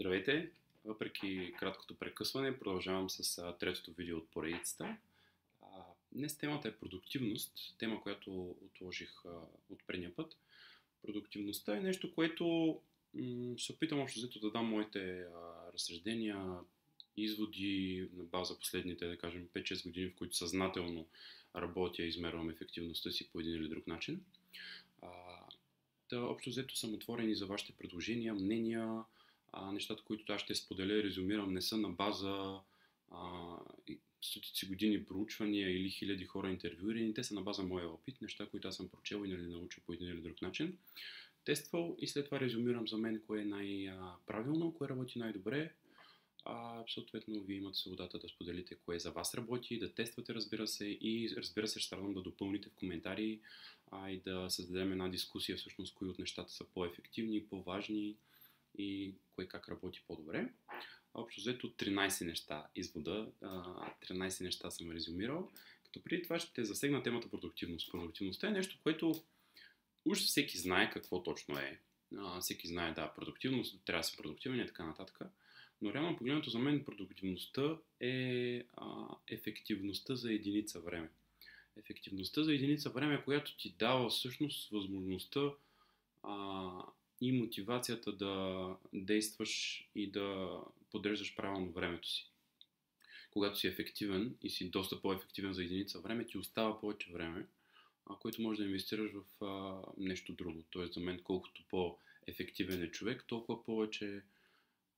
Здравейте! Въпреки краткото прекъсване, продължавам с третото видео от поредицата. Днес темата е продуктивност, тема, която отложих от предния път. Продуктивността е нещо, което се опитам общо взето да дам моите разсъждения, изводи на база последните, да кажем, 5-6 години, в които съзнателно работя и измервам ефективността си по един или друг начин. Общо взето съм отворен и за вашите предложения, мнения, а, нещата, които аз ще споделя и резюмирам, не са на база а, стотици години проучвания или хиляди хора интервюирани, те са на база моя опит, неща, които аз съм прочел и нали, научил по един или друг начин. Тествал и след това резюмирам за мен кое е най-правилно, кое работи най-добре. А, съответно, вие имате свободата да споделите кое за вас работи, да тествате, разбира се, и разбира се, ще старам да допълните в коментари а, и да създадем една дискусия всъщност, кои от нещата са по-ефективни, по-важни, и кое как работи по-добре. Общо взето 13 неща извода, 13 неща съм резюмирал, като преди това ще засегна темата продуктивност. Продуктивността е нещо, което уж всеки знае какво точно е. Всеки знае, да, продуктивност, трябва да си продуктивен и така нататък. Но реално погледнато за мен продуктивността е ефективността за единица време. Ефективността за единица време, която ти дава всъщност възможността а, и мотивацията да действаш и да подреждаш правилно времето си. Когато си ефективен и си доста по-ефективен за единица време, ти остава повече време, което може да инвестираш в а, нещо друго. Тоест за мен колкото по-ефективен е човек, толкова повече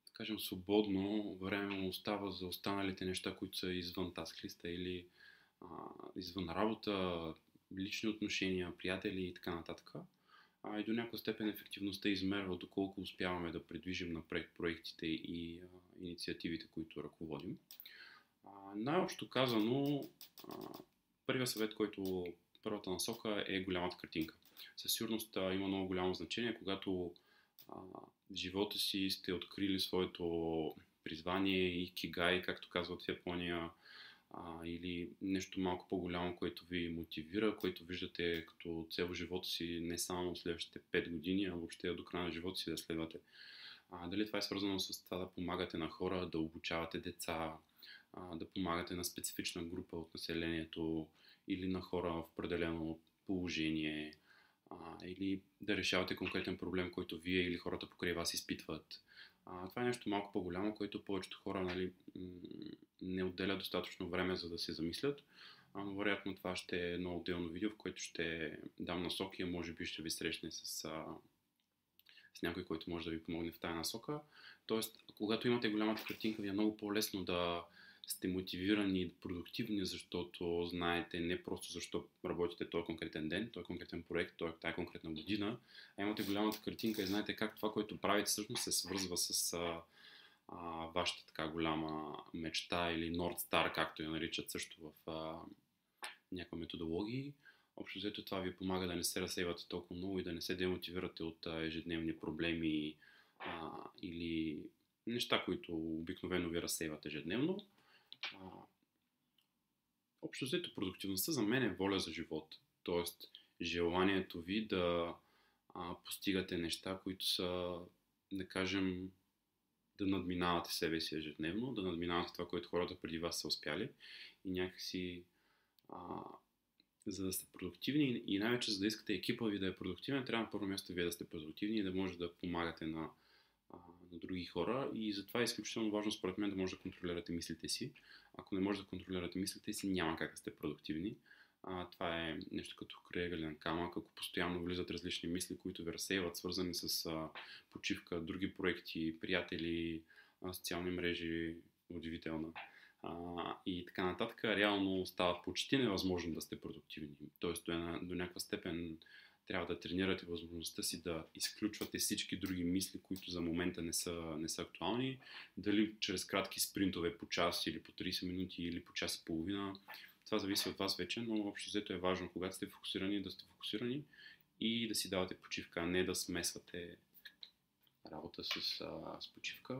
да кажем, свободно време му остава за останалите неща, които са извън тасклиста или а, извън работа, лични отношения, приятели и така нататък а, и до някаква степен ефективността измерва доколко успяваме да предвижим напред проектите и а, инициативите, които ръководим. А, най-общо казано, а, първият съвет, който първата насока е голямата картинка. Със сигурност а, има много голямо значение, когато а, в живота си сте открили своето призвание и кигай, както казват в Япония, а, или нещо малко по-голямо, което ви мотивира, което виждате като цел живота си не само следващите 5 години, а въобще до края на живота си да следвате. А, дали това е свързано с това да помагате на хора, да обучавате деца, а, да помагате на специфична група от населението или на хора в определено положение, а, или да решавате конкретен проблем, който вие или хората покрай вас изпитват. А, това е нещо малко по-голямо, което повечето хора нали, не отделят достатъчно време за да се замислят. А, но вероятно това ще е едно отделно видео, в което ще дам насоки, а може би ще ви срещне с, а, с някой, който може да ви помогне в тази насока. Тоест, когато имате голямата картинка, ви е много по-лесно да, сте мотивирани и продуктивни, защото знаете не просто защо работите този конкретен ден, този конкретен проект, тази конкретна година, а имате голямата картинка и знаете как това, което правите, всъщност се свързва с а, а, вашата така голяма мечта или North Star, както я наричат също в а, някаква методологии. Общо взето това ви помага да не се разсейвате толкова много и да не се демотивирате от а, ежедневни проблеми а, или неща, които обикновено ви разсейват ежедневно. Общо взето продуктивността за мен е воля за живот. Тоест, желанието ви да а, постигате неща, които са, да кажем, да надминавате себе си ежедневно, да надминавате това, което хората преди вас са успяли и някакси а, за да сте продуктивни и най-вече за да искате екипа ви да е продуктивен, трябва на първо място вие да сте продуктивни и да може да помагате на на други хора и затова е изключително важно според мен да може да контролирате мислите си. Ако не може да контролирате мислите си, няма как да сте продуктивни. А, това е нещо като крайъгълен камък, ако постоянно влизат различни мисли, които ви разсейват, свързани с а, почивка, други проекти, приятели, а, социални мрежи, удивителна. А, и така нататък, реално става почти невъзможно да сте продуктивни. Тоест до, една, до някаква степен трябва да тренирате възможността си да изключвате всички други мисли, които за момента не са, не са актуални. Дали чрез кратки спринтове по час или по 30 минути или по час и половина. Това зависи от вас вече, но общо взето е важно, когато сте фокусирани, да сте фокусирани и да си давате почивка, а не да смесвате работа с, а, с почивка.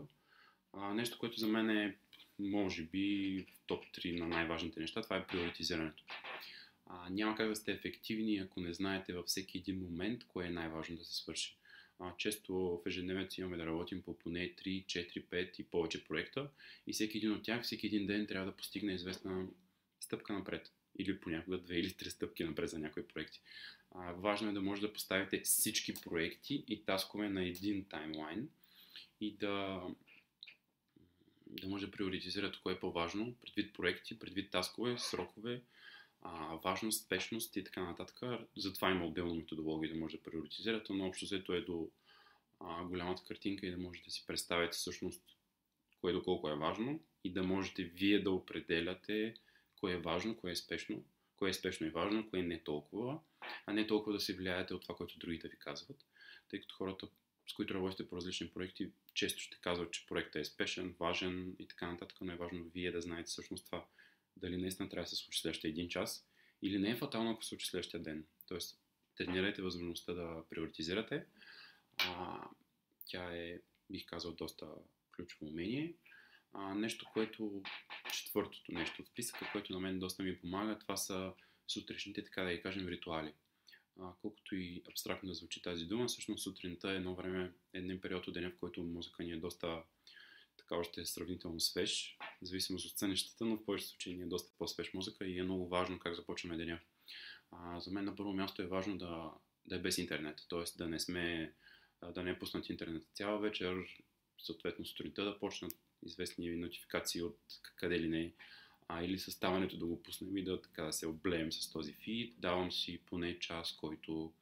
А, нещо, което за мен е, може би, в топ 3 на най-важните неща, това е приоритизирането. А, няма как да сте ефективни, ако не знаете във всеки един момент кое е най-важно да се свърши. А, често в ежедневието имаме да работим по поне 3, 4, 5 и повече проекта и всеки един от тях, всеки един ден трябва да постигне известна стъпка напред. Или понякога две или три стъпки напред за някои проекти. А, важно е да може да поставите всички проекти и таскове на един таймлайн и да, да може да приоритизирате кое е по-важно, предвид проекти, предвид таскове, срокове, а, важност, спешност и така нататък. Затова има отделна методология да може да приоритизирате, но общо взето е до а, голямата картинка и да можете да си представите всъщност кое доколко е важно и да можете вие да определяте кое е важно, кое е спешно, кое е спешно и важно, кое не толкова, а не толкова да се влияете от това, което другите ви казват, тъй като хората, с които работите по различни проекти, често ще казват, че проектът е спешен, важен и така нататък, но е важно вие да знаете всъщност това дали наистина трябва да се случи следващия един час или не е фатално, ако се случи следващия ден. Тоест, тренирайте възможността да приоритизирате. А, тя е, бих казал, доста ключово умение. А, нещо, което, четвъртото нещо от списъка, което на мен доста ми помага, това са сутрешните, така да ги кажем, ритуали. А, колкото и абстрактно да звучи тази дума, всъщност сутринта е едно време, един период от деня, в който музика ни е доста така още е сравнително свеж, в зависимост от сънищата, но в повечето случаи ни е доста по-свеж музика и е много важно как започваме деня. А, за мен на първо място е важно да, да е без интернет, т.е. да не сме, да не е пуснат интернет цяла вечер, съответно сутринта да почнат известни нотификации от къде ли не, а, или съставането да го пуснем и да, така, да се облеем с този фид. Давам си поне час, който,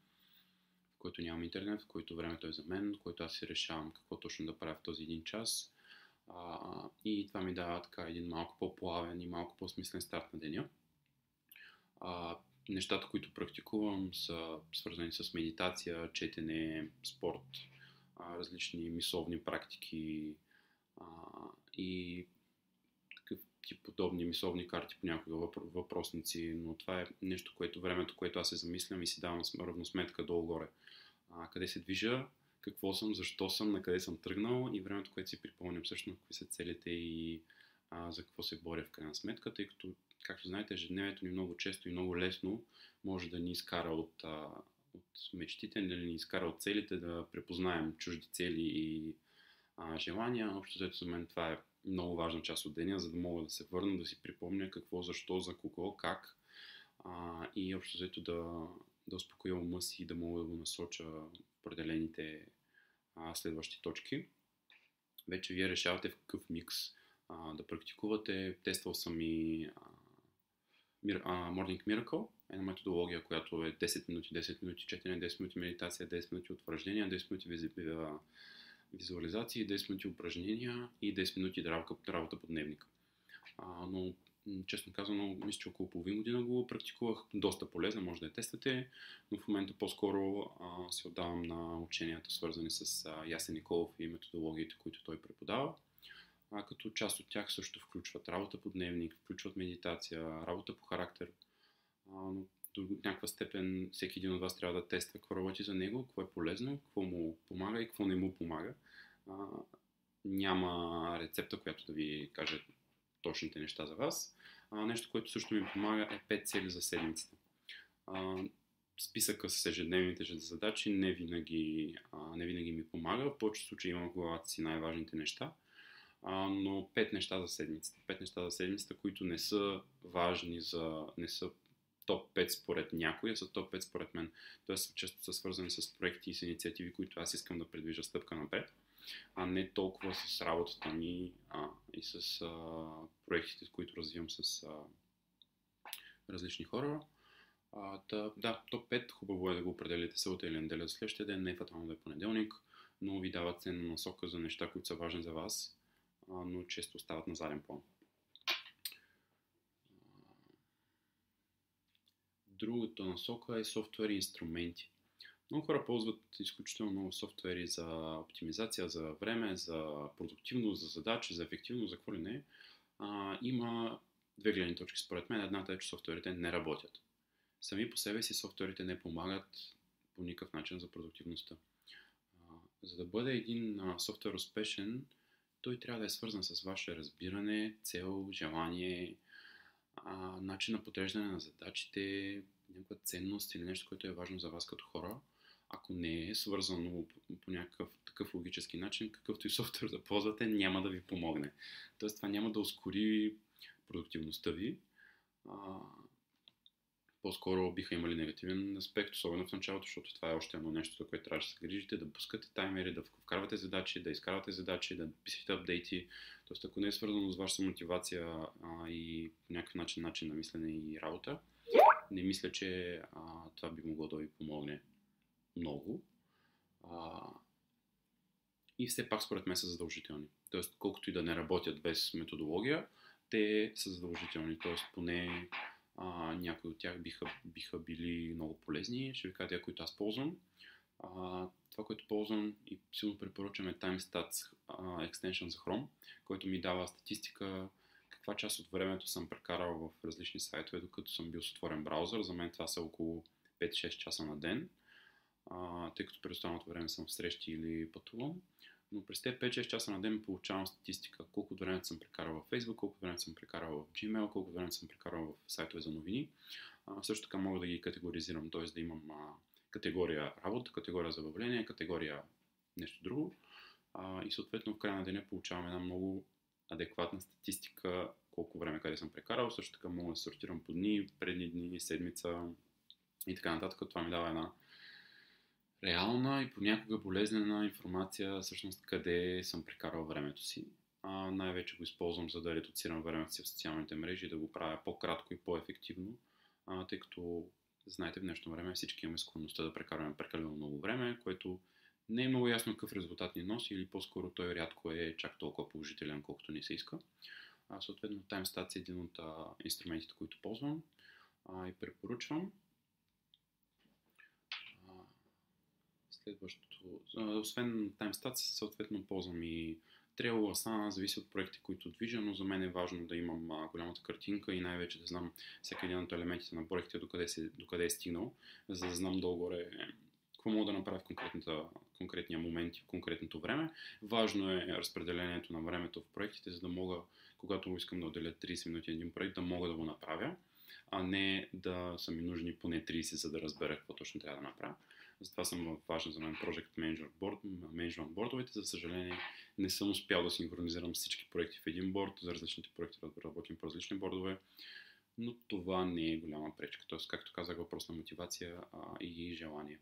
в който нямам интернет, в който времето е за мен, в който аз си решавам какво точно да правя в този един час. А, и това ми дава така един малко по-плавен и малко по-смислен старт на деня. А, нещата, които практикувам са свързани с медитация, четене, спорт, а, различни мисловни практики а, и такъв тип подобни мисловни карти, понякога въпросници, но това е нещо, което времето, което аз се замислям и си давам равносметка долу-горе. А, къде се движа, какво съм, защо съм, на къде съм тръгнал и времето, което си припомням всъщност какви са целите и а, за какво се боря в крайна сметка, тъй като, както знаете, ежедневието ни много често и много лесно може да ни изкара от, а, от мечтите, да ни изкара от целите, да препознаем чужди цели и а, желания. Общо взето за мен това е много важна част от деня, за да мога да се върна, да си припомня какво, защо, за кого, как а, и общо взето да, да успокоя ума си и да мога да го насоча определените а, следващи точки. Вече вие решавате в какъв микс а, да практикувате. Тествал съм и а, а, Morning Miracle, една методология, която е 10 минути, 10 минути четене, 10 минути медитация, 10 минути утвърждения, 10 минути визуализации, 10 минути упражнения и 10 минути работа по дневника. А, но честно казано, мисля, че около половин година го практикувах. Доста полезно, може да я тествате, но в момента по-скоро а, се отдавам на ученията, свързани с а, Ясен Николов и методологиите, които той преподава. А, като част от тях също включват работа по дневник, включват медитация, работа по характер. А, но до някаква степен всеки един от вас трябва да тества какво работи за него, какво е полезно, какво му помага и какво не му помага. А, няма рецепта, която да ви каже точните неща за вас. А, нещо, което също ми помага е 5 цели за седмицата. А, списъка с ежедневните задачи не винаги, а, не винаги ми помага. В повечето случаи имам в главата си най-важните неща. А, но 5 неща за седмицата. 5 неща за седмицата, които не са важни за... не са топ 5 според някой, а са топ 5 според мен. Тоест често са свързани с проекти и с инициативи, които аз искам да предвижа стъпка напред а не толкова с работата ми а, и с а, проектите, които развивам с а, различни хора. А, да, да, топ 5, хубаво е да го определите събота или неделя за следващия ден, не е фатално да е понеделник, но ви дават ценна насока за неща, които са важни за вас, а, но често остават на заден план. Другата насока е софтуер и инструменти. Много хора ползват изключително много софтуери за оптимизация, за време, за продуктивност, за задачи, за ефективност, за какво ли не. А, има две гледни точки според мен. Едната е, че софтуерите не работят. Сами по себе си софтуерите не помагат по никакъв начин за продуктивността. А, за да бъде един а, софтуер успешен, той трябва да е свързан с ваше разбиране, цел, желание, а, начин на подреждане на задачите, някаква ценност или нещо, което е важно за вас като хора ако не е свързано по, някакъв такъв логически начин, какъвто и софтуер да ползвате, няма да ви помогне. Тоест това няма да ускори продуктивността ви. А, по-скоро биха имали негативен аспект, особено в началото, защото това е още едно нещо, за което трябва да се грижите, да пускате таймери, да вкарвате задачи, да изкарвате задачи, да пишете апдейти. Тоест, ако не е свързано с вашата мотивация а, и по някакъв начин, начин на мислене и работа, не мисля, че а, това би могло да ви помогне много. А, и все пак според мен са задължителни. Тоест, колкото и да не работят без методология, те са задължителни. Тоест, поне а, някои от тях биха, биха били много полезни. Ще ви кажа които аз ползвам. А, това, което ползвам и силно препоръчвам е TimeStats Extension за Chrome, който ми дава статистика каква част от времето съм прекарал в различни сайтове, докато съм бил с отворен браузър. За мен това са около 5-6 часа на ден, тъй като през останалото време съм в срещи или пътувам но през тези 5-6 часа на ден получавам статистика колко време съм прекарал в Facebook, колко време съм прекарал в Gmail, колко време съм прекарал в сайтове за новини. А, също така мога да ги категоризирам, т.е. да имам а, категория работа, категория забавление, категория нещо друго. А, и съответно в края на деня получавам една много адекватна статистика колко време къде съм прекарал. Също така мога да сортирам по дни, предни дни, седмица и така нататък. Това ми дава една реална и понякога болезнена информация всъщност къде съм прекарал времето си. А, най-вече го използвам за да редуцирам времето си в социалните мрежи и да го правя по-кратко и по-ефективно, а, тъй като знаете в днешно време всички имаме склонността да прекарваме прекалено много време, което не е много ясно какъв резултат ни носи или по-скоро той рядко е чак толкова положителен, колкото ни се иска. А, съответно, TimeStats е един от а, инструментите, които ползвам а, и препоръчвам. Следващото, освен TimeStats, съответно ползвам и Trello, Asana, зависи от проекти, които движа, но за мен е важно да имам голямата картинка и най-вече да знам всеки един от елементите на проекта докъде, се, докъде е стигнал, за да знам долу-горе какво мога да направя в конкретния момент и в конкретното време. Важно е разпределението на времето в проектите, за да мога, когато искам да отделя 30 минути един проект, да мога да го направя, а не да са ми нужни поне 30, за да разбера какво точно трябва да направя. Затова съм важен за мен Project Manager Board, Management бордовете. За съжаление не съм успял да синхронизирам всички проекти в един борд. За различните проекти работим по различни бордове. Но това не е голяма пречка. Тоест, както казах, въпрос на мотивация а, и желание.